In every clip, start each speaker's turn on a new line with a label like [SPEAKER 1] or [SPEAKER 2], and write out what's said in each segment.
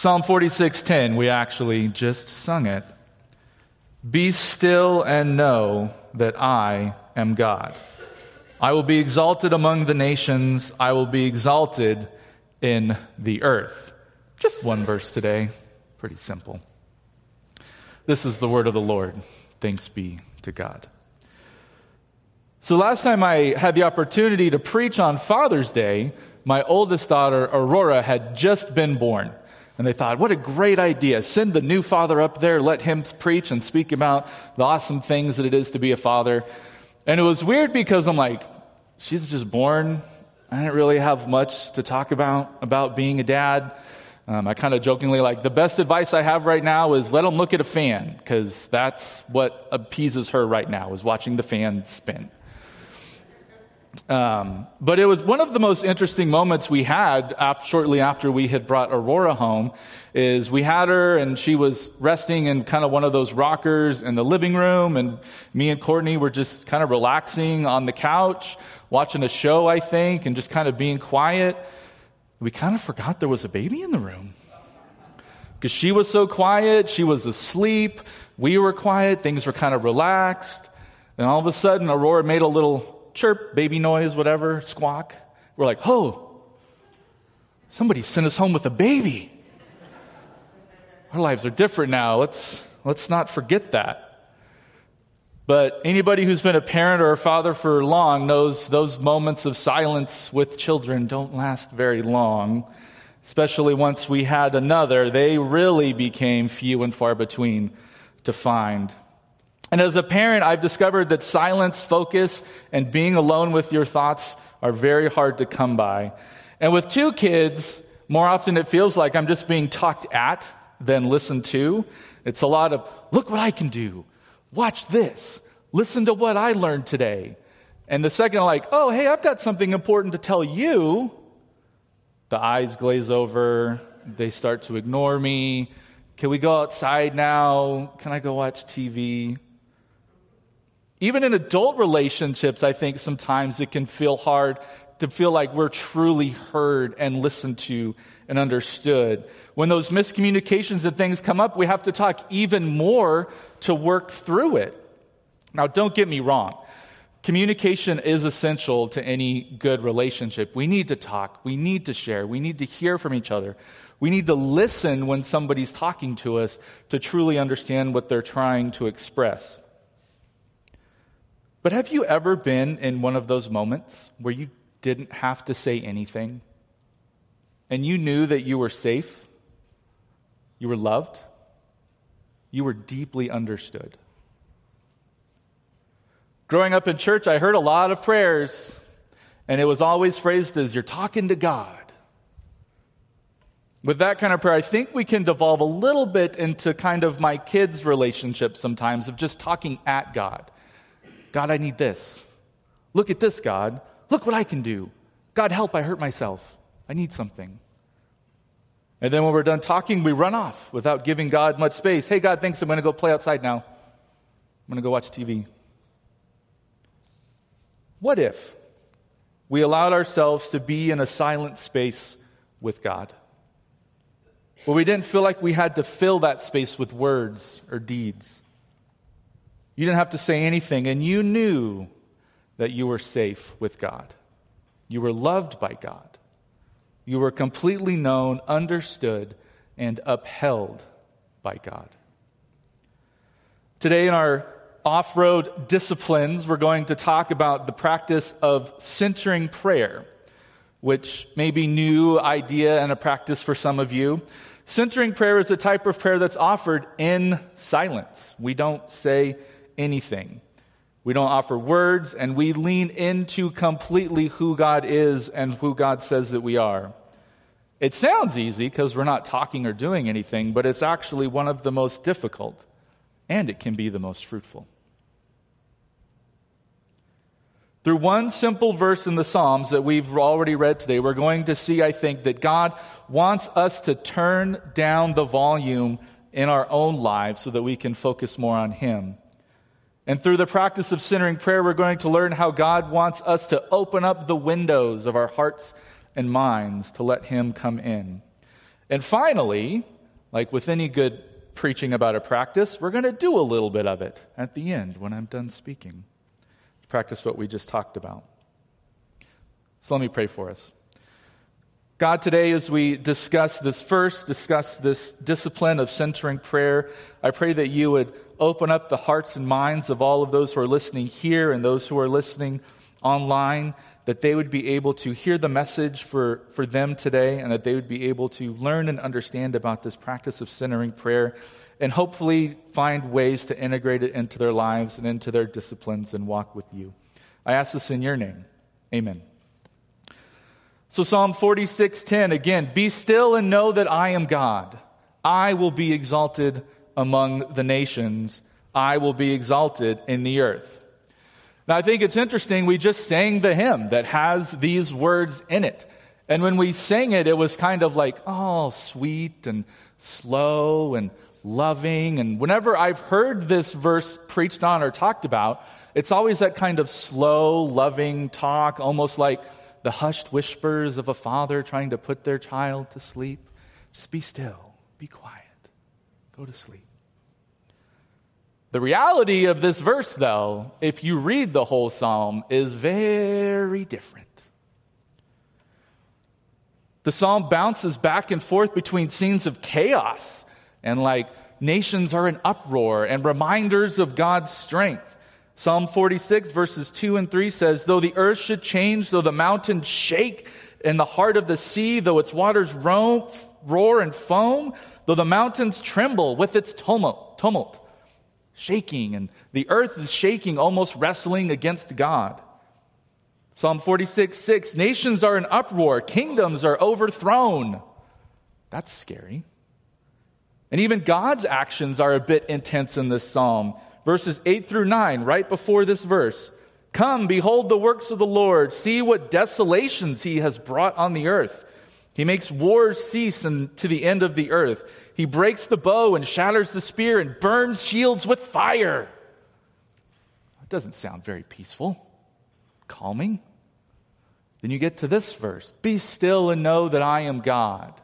[SPEAKER 1] Psalm 46:10, we actually just sung it. Be still and know that I am God. I will be exalted among the nations, I will be exalted in the earth. Just one verse today, pretty simple. This is the word of the Lord. Thanks be to God. So, last time I had the opportunity to preach on Father's Day, my oldest daughter, Aurora, had just been born. And they thought, what a great idea. Send the new father up there, let him preach and speak about the awesome things that it is to be a father. And it was weird because I'm like, she's just born. I didn't really have much to talk about, about being a dad. Um, I kind of jokingly like, the best advice I have right now is let them look at a fan, because that's what appeases her right now, is watching the fan spin. Um, but it was one of the most interesting moments we had after, shortly after we had brought Aurora home. Is we had her and she was resting in kind of one of those rockers in the living room, and me and Courtney were just kind of relaxing on the couch, watching a show, I think, and just kind of being quiet. We kind of forgot there was a baby in the room because she was so quiet, she was asleep, we were quiet, things were kind of relaxed, and all of a sudden, Aurora made a little chirp, baby noise, whatever, squawk. We're like, oh, somebody sent us home with a baby. Our lives are different now. Let's, let's not forget that. But anybody who's been a parent or a father for long knows those moments of silence with children don't last very long. Especially once we had another, they really became few and far between to find. And as a parent, I've discovered that silence, focus, and being alone with your thoughts are very hard to come by. And with two kids, more often it feels like I'm just being talked at than listened to. It's a lot of, look what I can do. Watch this. Listen to what I learned today. And the second, like, oh, hey, I've got something important to tell you. The eyes glaze over. They start to ignore me. Can we go outside now? Can I go watch TV? Even in adult relationships, I think sometimes it can feel hard to feel like we're truly heard and listened to and understood. When those miscommunications and things come up, we have to talk even more to work through it. Now, don't get me wrong. Communication is essential to any good relationship. We need to talk. We need to share. We need to hear from each other. We need to listen when somebody's talking to us to truly understand what they're trying to express. But have you ever been in one of those moments where you didn't have to say anything and you knew that you were safe, you were loved, you were deeply understood? Growing up in church, I heard a lot of prayers, and it was always phrased as, You're talking to God. With that kind of prayer, I think we can devolve a little bit into kind of my kids' relationship sometimes of just talking at God. God, I need this. Look at this, God. Look what I can do. God, help, I hurt myself. I need something. And then when we're done talking, we run off without giving God much space. Hey, God, thanks. I'm going to go play outside now. I'm going to go watch TV. What if we allowed ourselves to be in a silent space with God? Where we didn't feel like we had to fill that space with words or deeds. You didn't have to say anything, and you knew that you were safe with God. You were loved by God. You were completely known, understood, and upheld by God. Today, in our off road disciplines, we're going to talk about the practice of centering prayer, which may be new idea and a practice for some of you. Centering prayer is a type of prayer that's offered in silence. We don't say anything. We don't offer words, and we lean into completely who God is and who God says that we are. It sounds easy because we're not talking or doing anything, but it's actually one of the most difficult, and it can be the most fruitful. Through one simple verse in the Psalms that we've already read today, we're going to see, I think, that God wants us to turn down the volume in our own lives so that we can focus more on Him. And through the practice of centering prayer, we're going to learn how God wants us to open up the windows of our hearts and minds to let Him come in. And finally, like with any good preaching about a practice, we're going to do a little bit of it at the end when I'm done speaking. Practice what we just talked about. So let me pray for us. God, today as we discuss this first, discuss this discipline of centering prayer, I pray that you would open up the hearts and minds of all of those who are listening here and those who are listening online, that they would be able to hear the message for, for them today and that they would be able to learn and understand about this practice of centering prayer and hopefully find ways to integrate it into their lives and into their disciplines and walk with you. I ask this in your name. Amen. So Psalm 46:10 again, be still and know that I am God. I will be exalted among the nations. I will be exalted in the earth. Now I think it's interesting we just sang the hymn that has these words in it. And when we sang it it was kind of like, oh, sweet and slow and loving and whenever I've heard this verse preached on or talked about, it's always that kind of slow, loving talk, almost like the hushed whispers of a father trying to put their child to sleep. Just be still, be quiet, go to sleep. The reality of this verse, though, if you read the whole psalm, is very different. The psalm bounces back and forth between scenes of chaos and like nations are in uproar and reminders of God's strength. Psalm 46, verses 2 and 3 says, Though the earth should change, though the mountains shake in the heart of the sea, though its waters roam, roar and foam, though the mountains tremble with its tumult, tumult, shaking, and the earth is shaking, almost wrestling against God. Psalm 46, 6, nations are in uproar, kingdoms are overthrown. That's scary. And even God's actions are a bit intense in this psalm verses 8 through 9, right before this verse. Come, behold the works of the Lord. See what desolations he has brought on the earth. He makes wars cease and to the end of the earth. He breaks the bow and shatters the spear and burns shields with fire. That doesn't sound very peaceful, calming. Then you get to this verse Be still and know that I am God.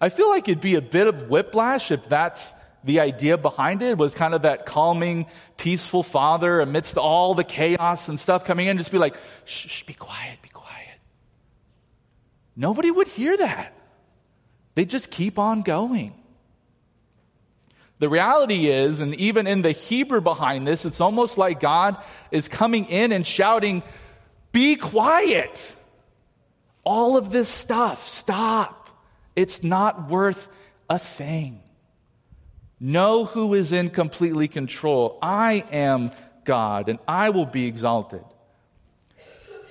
[SPEAKER 1] I feel like it'd be a bit of whiplash if that's the idea behind it was kind of that calming, peaceful father amidst all the chaos and stuff coming in, just be like, shh, shh, be quiet, be quiet. Nobody would hear that. They just keep on going. The reality is, and even in the Hebrew behind this, it's almost like God is coming in and shouting, Be quiet. All of this stuff, stop. It's not worth a thing. Know who is in completely control. I am God, and I will be exalted.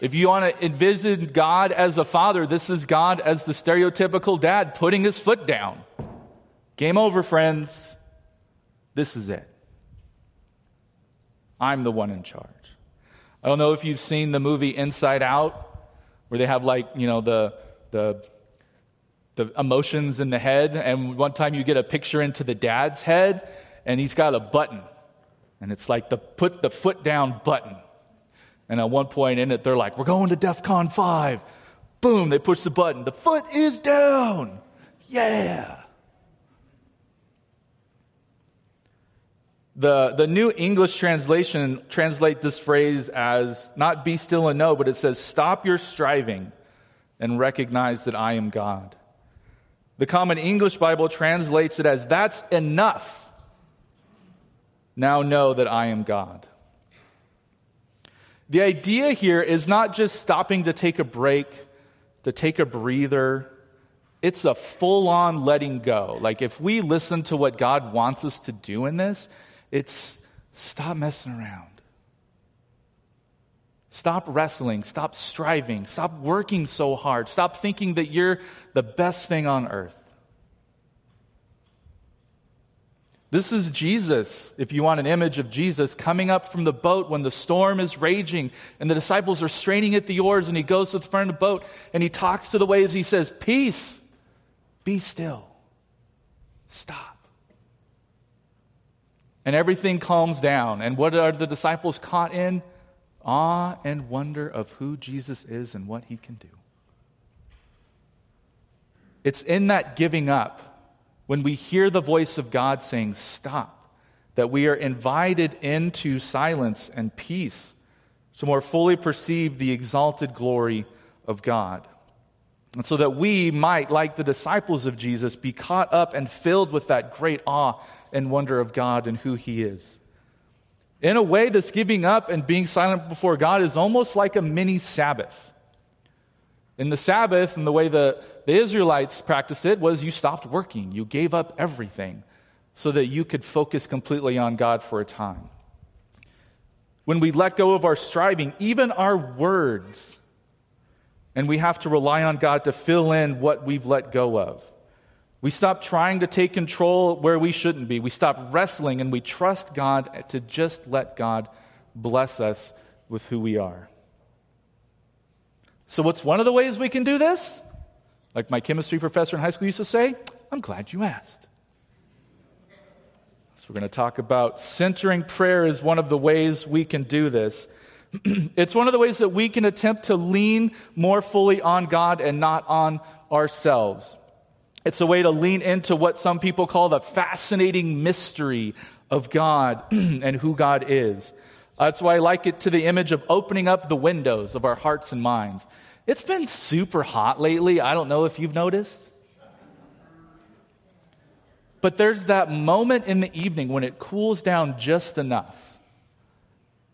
[SPEAKER 1] If you want to envision God as a father, this is God as the stereotypical dad putting his foot down. Game over, friends. This is it. I'm the one in charge. I don't know if you've seen the movie Inside Out, where they have like, you know, the, the the emotions in the head. And one time you get a picture into the dad's head, and he's got a button. And it's like the put the foot down button. And at one point in it, they're like, We're going to DEF CON 5. Boom, they push the button. The foot is down. Yeah. The, the New English translation translate this phrase as not be still and know, but it says, Stop your striving and recognize that I am God. The Common English Bible translates it as, That's enough. Now know that I am God. The idea here is not just stopping to take a break, to take a breather. It's a full on letting go. Like if we listen to what God wants us to do in this, it's stop messing around. Stop wrestling. Stop striving. Stop working so hard. Stop thinking that you're the best thing on earth. This is Jesus, if you want an image of Jesus, coming up from the boat when the storm is raging and the disciples are straining at the oars, and he goes to the front of the boat and he talks to the waves. He says, Peace, be still, stop. And everything calms down. And what are the disciples caught in? Awe and wonder of who Jesus is and what he can do. It's in that giving up when we hear the voice of God saying, Stop, that we are invited into silence and peace to more fully perceive the exalted glory of God. And so that we might, like the disciples of Jesus, be caught up and filled with that great awe and wonder of God and who He is. In a way, this giving up and being silent before God is almost like a mini Sabbath. In the Sabbath, and the way the, the Israelites practiced it, was you stopped working. You gave up everything so that you could focus completely on God for a time. When we let go of our striving, even our words, and we have to rely on God to fill in what we've let go of. We stop trying to take control where we shouldn't be. We stop wrestling and we trust God to just let God bless us with who we are. So, what's one of the ways we can do this? Like my chemistry professor in high school used to say, I'm glad you asked. So, we're going to talk about centering prayer as one of the ways we can do this. it's one of the ways that we can attempt to lean more fully on God and not on ourselves. It's a way to lean into what some people call the fascinating mystery of God and who God is. That's why I like it to the image of opening up the windows of our hearts and minds. It's been super hot lately. I don't know if you've noticed. But there's that moment in the evening when it cools down just enough.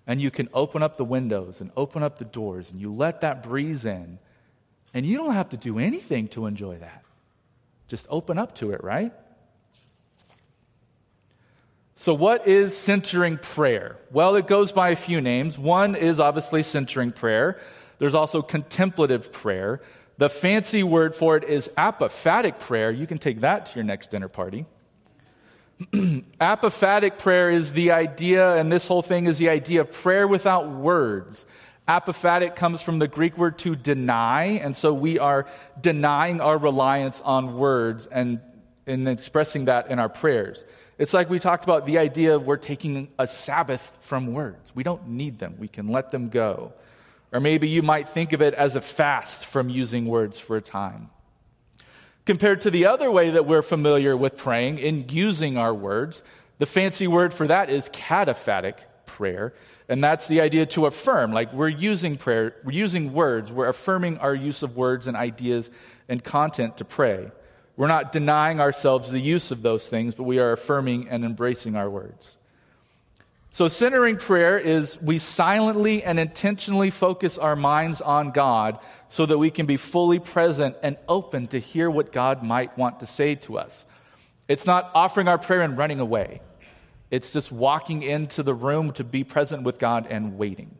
[SPEAKER 1] And you can open up the windows and open up the doors and you let that breeze in. And you don't have to do anything to enjoy that. Just open up to it, right? So, what is centering prayer? Well, it goes by a few names. One is obviously centering prayer, there's also contemplative prayer. The fancy word for it is apophatic prayer. You can take that to your next dinner party. apophatic prayer is the idea, and this whole thing is the idea of prayer without words. Apophatic comes from the Greek word to deny, and so we are denying our reliance on words and, and expressing that in our prayers. It's like we talked about the idea of we're taking a Sabbath from words. We don't need them, we can let them go. Or maybe you might think of it as a fast from using words for a time. Compared to the other way that we're familiar with praying in using our words, the fancy word for that is cataphatic prayer. And that's the idea to affirm. Like we're using prayer, we're using words, we're affirming our use of words and ideas and content to pray. We're not denying ourselves the use of those things, but we are affirming and embracing our words. So, centering prayer is we silently and intentionally focus our minds on God so that we can be fully present and open to hear what God might want to say to us. It's not offering our prayer and running away, it's just walking into the room to be present with God and waiting.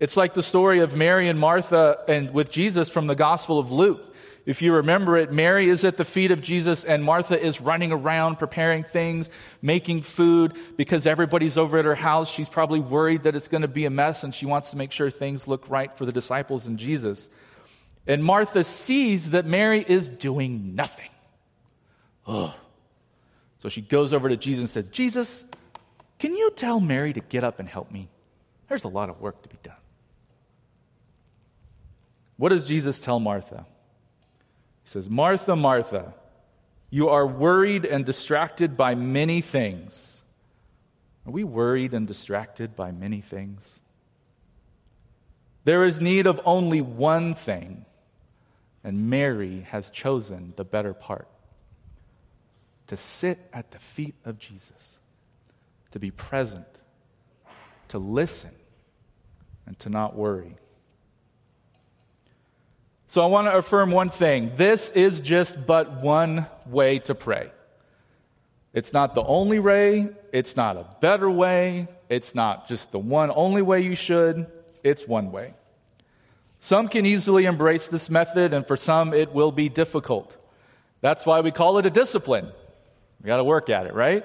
[SPEAKER 1] It's like the story of Mary and Martha and with Jesus from the Gospel of Luke. If you remember it, Mary is at the feet of Jesus and Martha is running around preparing things, making food because everybody's over at her house. She's probably worried that it's going to be a mess and she wants to make sure things look right for the disciples and Jesus. And Martha sees that Mary is doing nothing. Ugh. So she goes over to Jesus and says, Jesus, can you tell Mary to get up and help me? There's a lot of work to be done. What does Jesus tell Martha? He says, Martha, Martha, you are worried and distracted by many things. Are we worried and distracted by many things? There is need of only one thing, and Mary has chosen the better part to sit at the feet of Jesus, to be present, to listen, and to not worry. So I want to affirm one thing. This is just but one way to pray. It's not the only way. It's not a better way. It's not just the one only way you should. It's one way. Some can easily embrace this method, and for some, it will be difficult. That's why we call it a discipline. We got to work at it, right?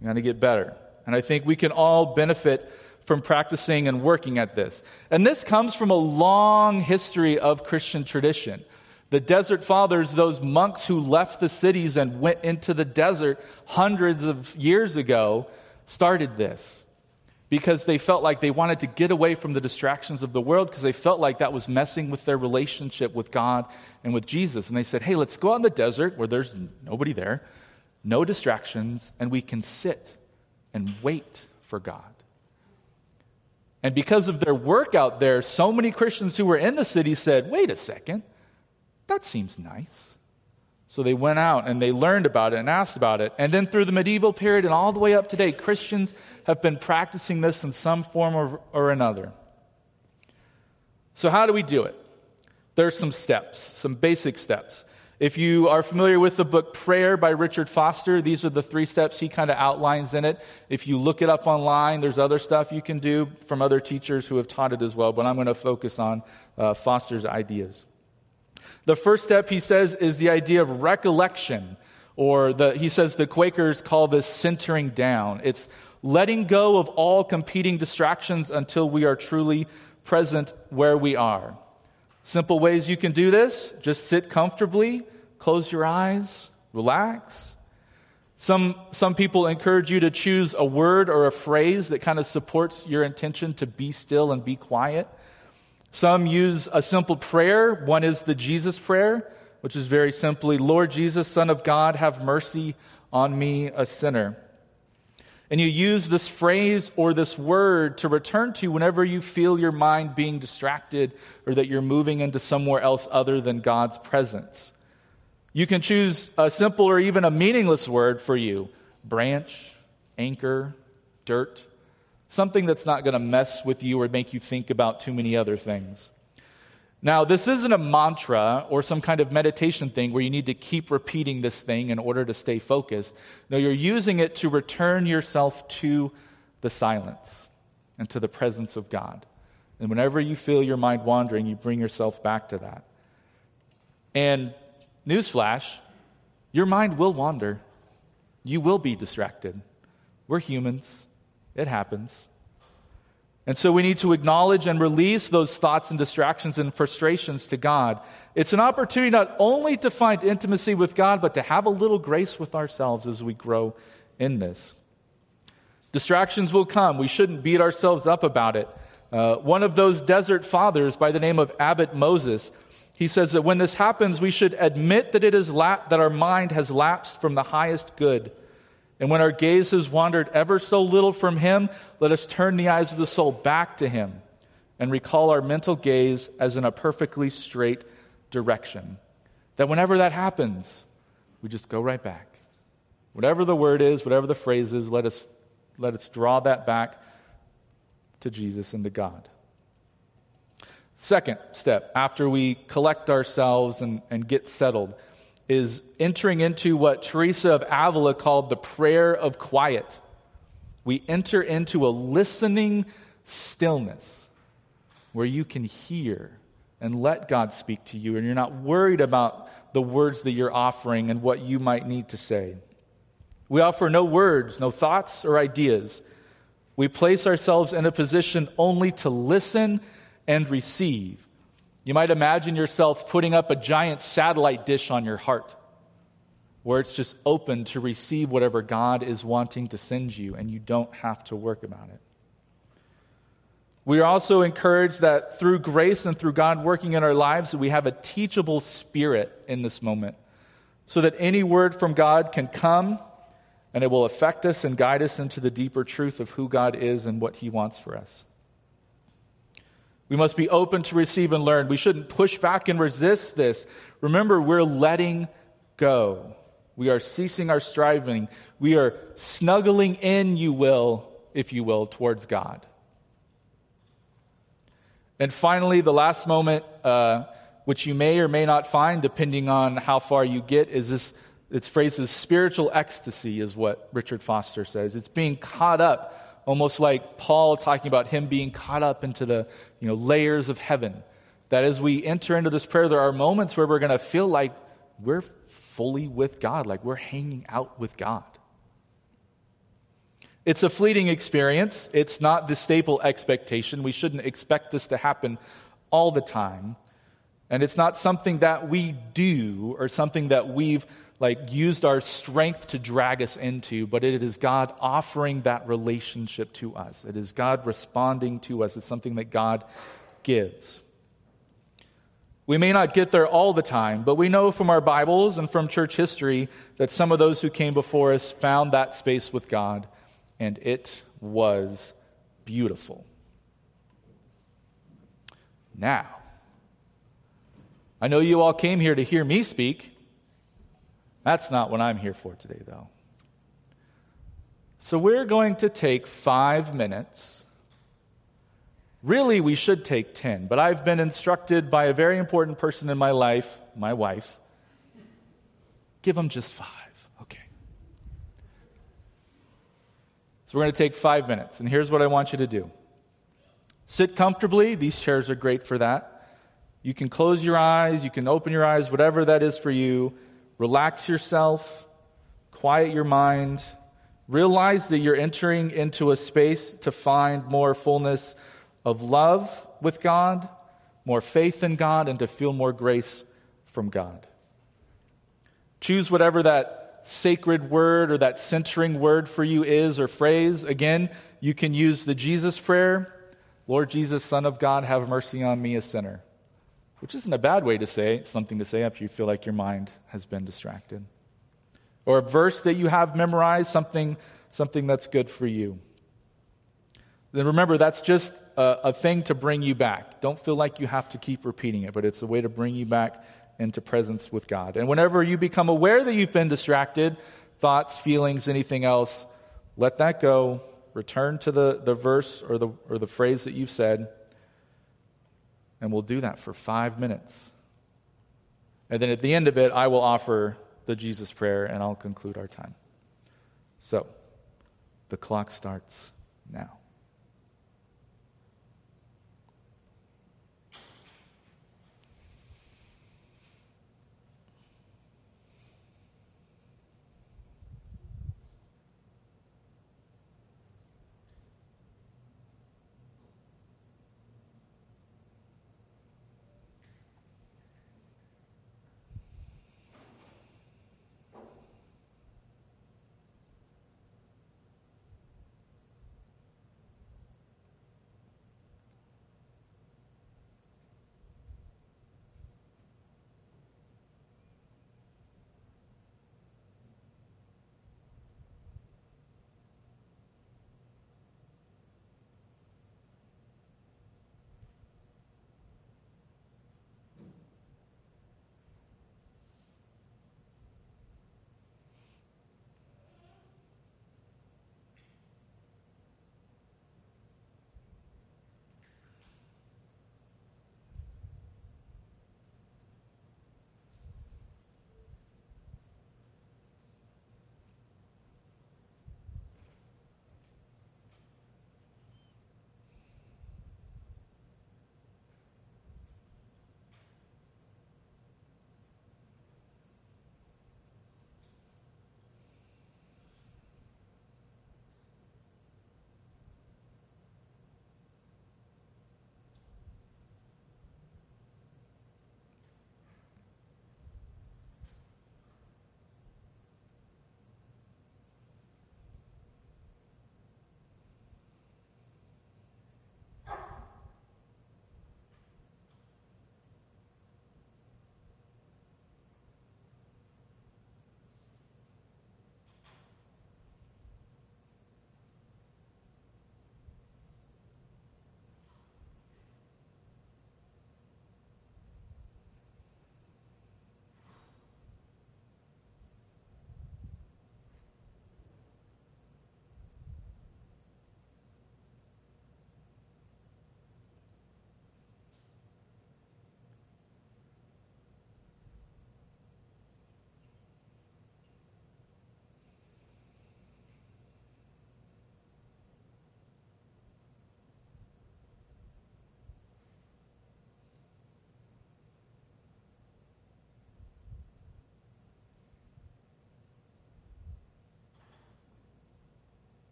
[SPEAKER 1] We got to get better. And I think we can all benefit from practicing and working at this. And this comes from a long history of Christian tradition. The Desert Fathers, those monks who left the cities and went into the desert hundreds of years ago, started this. because they felt like they wanted to get away from the distractions of the world because they felt like that was messing with their relationship with God and with Jesus. And they said, hey, let's go out in the desert where there's nobody there, no distractions, and we can sit and wait for God. And because of their work out there, so many Christians who were in the city said, wait a second, that seems nice. So they went out and they learned about it and asked about it. And then through the medieval period and all the way up to date, Christians have been practicing this in some form or, or another. So, how do we do it? There's some steps, some basic steps. If you are familiar with the book Prayer by Richard Foster, these are the three steps he kind of outlines in it. If you look it up online, there's other stuff you can do from other teachers who have taught it as well, but I'm going to focus on uh, Foster's ideas. The first step, he says, is the idea of recollection, or the, he says the Quakers call this centering down. It's letting go of all competing distractions until we are truly present where we are. Simple ways you can do this just sit comfortably, close your eyes, relax. Some, some people encourage you to choose a word or a phrase that kind of supports your intention to be still and be quiet. Some use a simple prayer. One is the Jesus prayer, which is very simply Lord Jesus, Son of God, have mercy on me, a sinner. And you use this phrase or this word to return to whenever you feel your mind being distracted or that you're moving into somewhere else other than God's presence. You can choose a simple or even a meaningless word for you branch, anchor, dirt, something that's not going to mess with you or make you think about too many other things. Now, this isn't a mantra or some kind of meditation thing where you need to keep repeating this thing in order to stay focused. No, you're using it to return yourself to the silence and to the presence of God. And whenever you feel your mind wandering, you bring yourself back to that. And newsflash, your mind will wander. You will be distracted. We're humans, it happens. And so we need to acknowledge and release those thoughts and distractions and frustrations to God. It's an opportunity not only to find intimacy with God, but to have a little grace with ourselves as we grow in this. Distractions will come. We shouldn't beat ourselves up about it. Uh, one of those desert fathers by the name of Abbot Moses, he says that when this happens, we should admit that, it is la- that our mind has lapsed from the highest good and when our gaze has wandered ever so little from Him, let us turn the eyes of the soul back to Him and recall our mental gaze as in a perfectly straight direction. That whenever that happens, we just go right back. Whatever the word is, whatever the phrase is, let us, let us draw that back to Jesus and to God. Second step, after we collect ourselves and, and get settled, is entering into what Teresa of Avila called the prayer of quiet. We enter into a listening stillness where you can hear and let God speak to you, and you're not worried about the words that you're offering and what you might need to say. We offer no words, no thoughts or ideas. We place ourselves in a position only to listen and receive. You might imagine yourself putting up a giant satellite dish on your heart where it's just open to receive whatever God is wanting to send you, and you don't have to work about it. We are also encouraged that through grace and through God working in our lives, we have a teachable spirit in this moment, so that any word from God can come and it will affect us and guide us into the deeper truth of who God is and what He wants for us. We must be open to receive and learn. We shouldn't push back and resist this. Remember, we're letting go. We are ceasing our striving. We are snuggling in, you will, if you will, towards God. And finally, the last moment, uh, which you may or may not find, depending on how far you get, is this. It's phrased as spiritual ecstasy, is what Richard Foster says. It's being caught up almost like Paul talking about him being caught up into the you know, layers of heaven. That as we enter into this prayer, there are moments where we're going to feel like we're fully with God, like we're hanging out with God. It's a fleeting experience. It's not the staple expectation. We shouldn't expect this to happen all the time. And it's not something that we do or something that we've like used our strength to drag us into, but it is God offering that relationship to us. It is God responding to us. It's something that God gives. We may not get there all the time, but we know from our Bibles and from church history that some of those who came before us found that space with God, and it was beautiful. Now, I know you all came here to hear me speak. That's not what I'm here for today, though. So we're going to take five minutes. Really, we should take 10, but I've been instructed by a very important person in my life, my wife, give them just five. Okay. So we're going to take five minutes, and here's what I want you to do sit comfortably. These chairs are great for that. You can close your eyes, you can open your eyes, whatever that is for you. Relax yourself, quiet your mind. Realize that you're entering into a space to find more fullness of love with God, more faith in God, and to feel more grace from God. Choose whatever that sacred word or that centering word for you is or phrase. Again, you can use the Jesus prayer Lord Jesus, Son of God, have mercy on me, a sinner which isn't a bad way to say something to say after you feel like your mind has been distracted. Or a verse that you have memorized, something, something that's good for you. Then remember, that's just a, a thing to bring you back. Don't feel like you have to keep repeating it, but it's a way to bring you back into presence with God. And whenever you become aware that you've been distracted, thoughts, feelings, anything else, let that go. Return to the, the verse or the, or the phrase that you've said and we'll do that for five minutes. And then at the end of it, I will offer the Jesus prayer and I'll conclude our time. So, the clock starts now.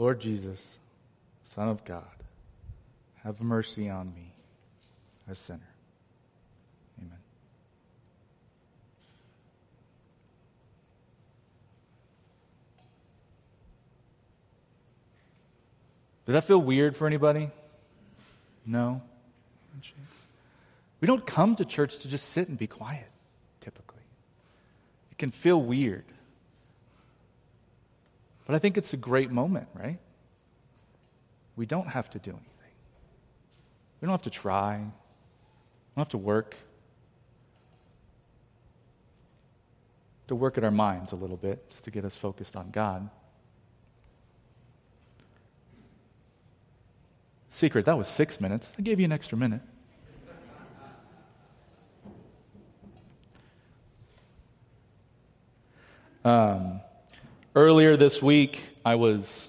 [SPEAKER 1] Lord Jesus, Son of God, have mercy on me, a sinner. Amen. Does that feel weird for anybody? No? We don't come to church to just sit and be quiet, typically. It can feel weird. But I think it's a great moment, right? We don't have to do anything. We don't have to try. We don't have to work. To work at our minds a little bit, just to get us focused on God. Secret, that was six minutes. I gave you an extra minute. Um, earlier this week, I was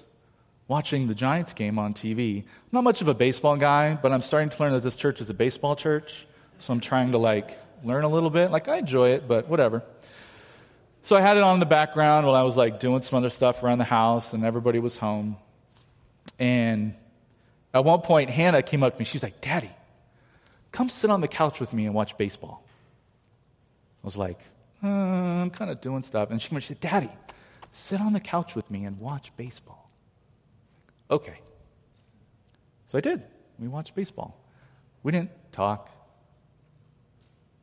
[SPEAKER 1] watching the Giants game on TV. I'm not much of a baseball guy, but I'm starting to learn that this church is a baseball church. So I'm trying to like learn a little bit. Like I enjoy it, but whatever. So I had it on in the background while I was like doing some other stuff around the house and everybody was home. And at one point, Hannah came up to me. She's like, Daddy, come sit on the couch with me and watch baseball. I was like, uh, I'm kind of doing stuff. And she came up and she said, Daddy, sit on the couch with me and watch baseball. Okay. So I did. We watched baseball. We didn't talk.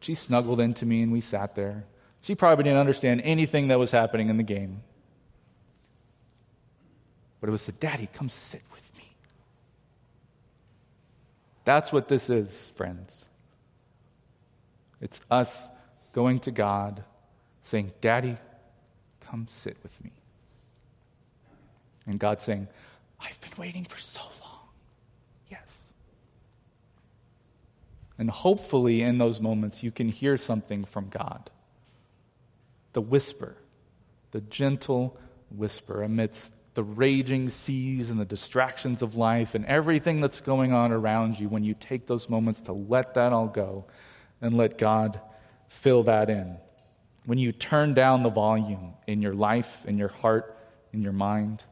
[SPEAKER 1] She snuggled into me and we sat there. She probably didn't understand anything that was happening in the game. But it was the daddy, come sit with me. That's what this is, friends. It's us going to God, saying, Daddy, come sit with me. And God saying, I've been waiting for so long. Yes. And hopefully, in those moments, you can hear something from God. The whisper, the gentle whisper amidst the raging seas and the distractions of life and everything that's going on around you when you take those moments to let that all go and let God fill that in. When you turn down the volume in your life, in your heart, in your mind,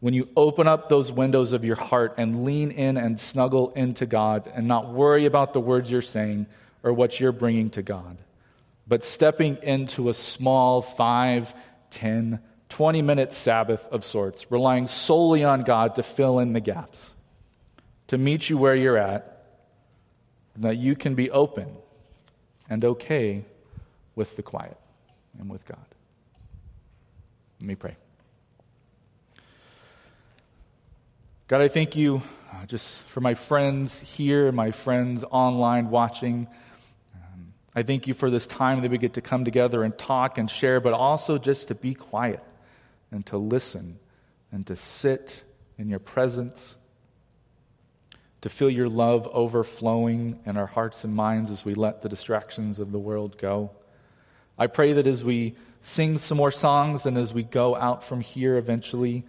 [SPEAKER 1] when you open up those windows of your heart and lean in and snuggle into God and not worry about the words you're saying or what you're bringing to God, but stepping into a small 5, 10, 20 minute Sabbath of sorts, relying solely on God to fill in the gaps, to meet you where you're at, and that you can be open and okay with the quiet and with God. Let me pray. God, I thank you uh, just for my friends here, my friends online watching. Um, I thank you for this time that we get to come together and talk and share, but also just to be quiet and to listen and to sit in your presence to feel your love overflowing in our hearts and minds as we let the distractions of the world go. I pray that as we sing some more songs and as we go out from here eventually,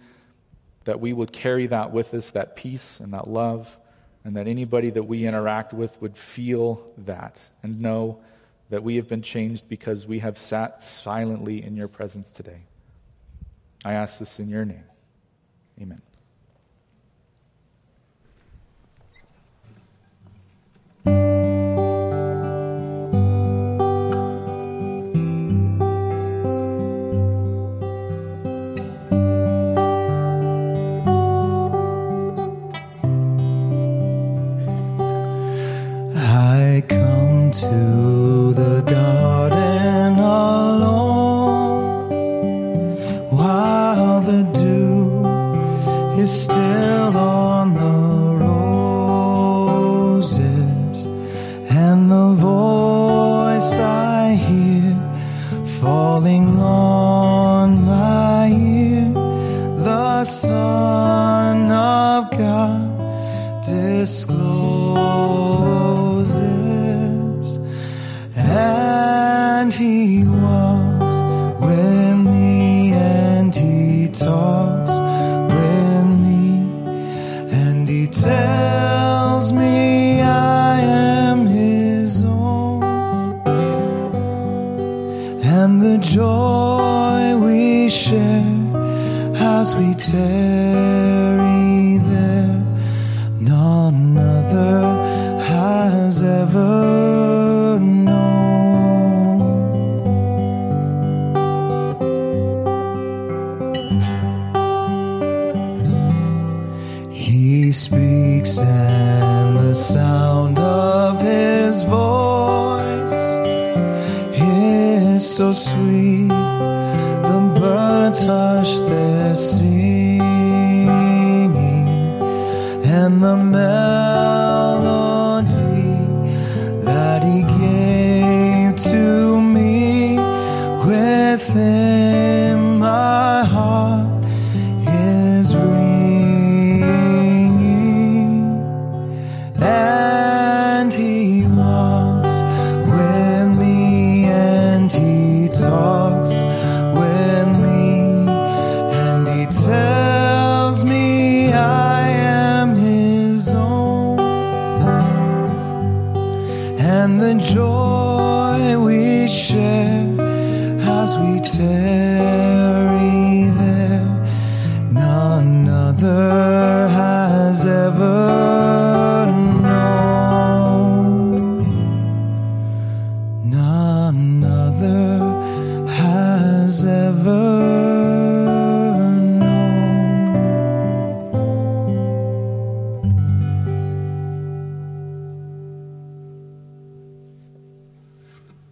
[SPEAKER 1] that we would carry that with us, that peace and that love, and that anybody that we interact with would feel that and know that we have been changed because we have sat silently in your presence today. I ask this in your name. Amen.
[SPEAKER 2] abastece.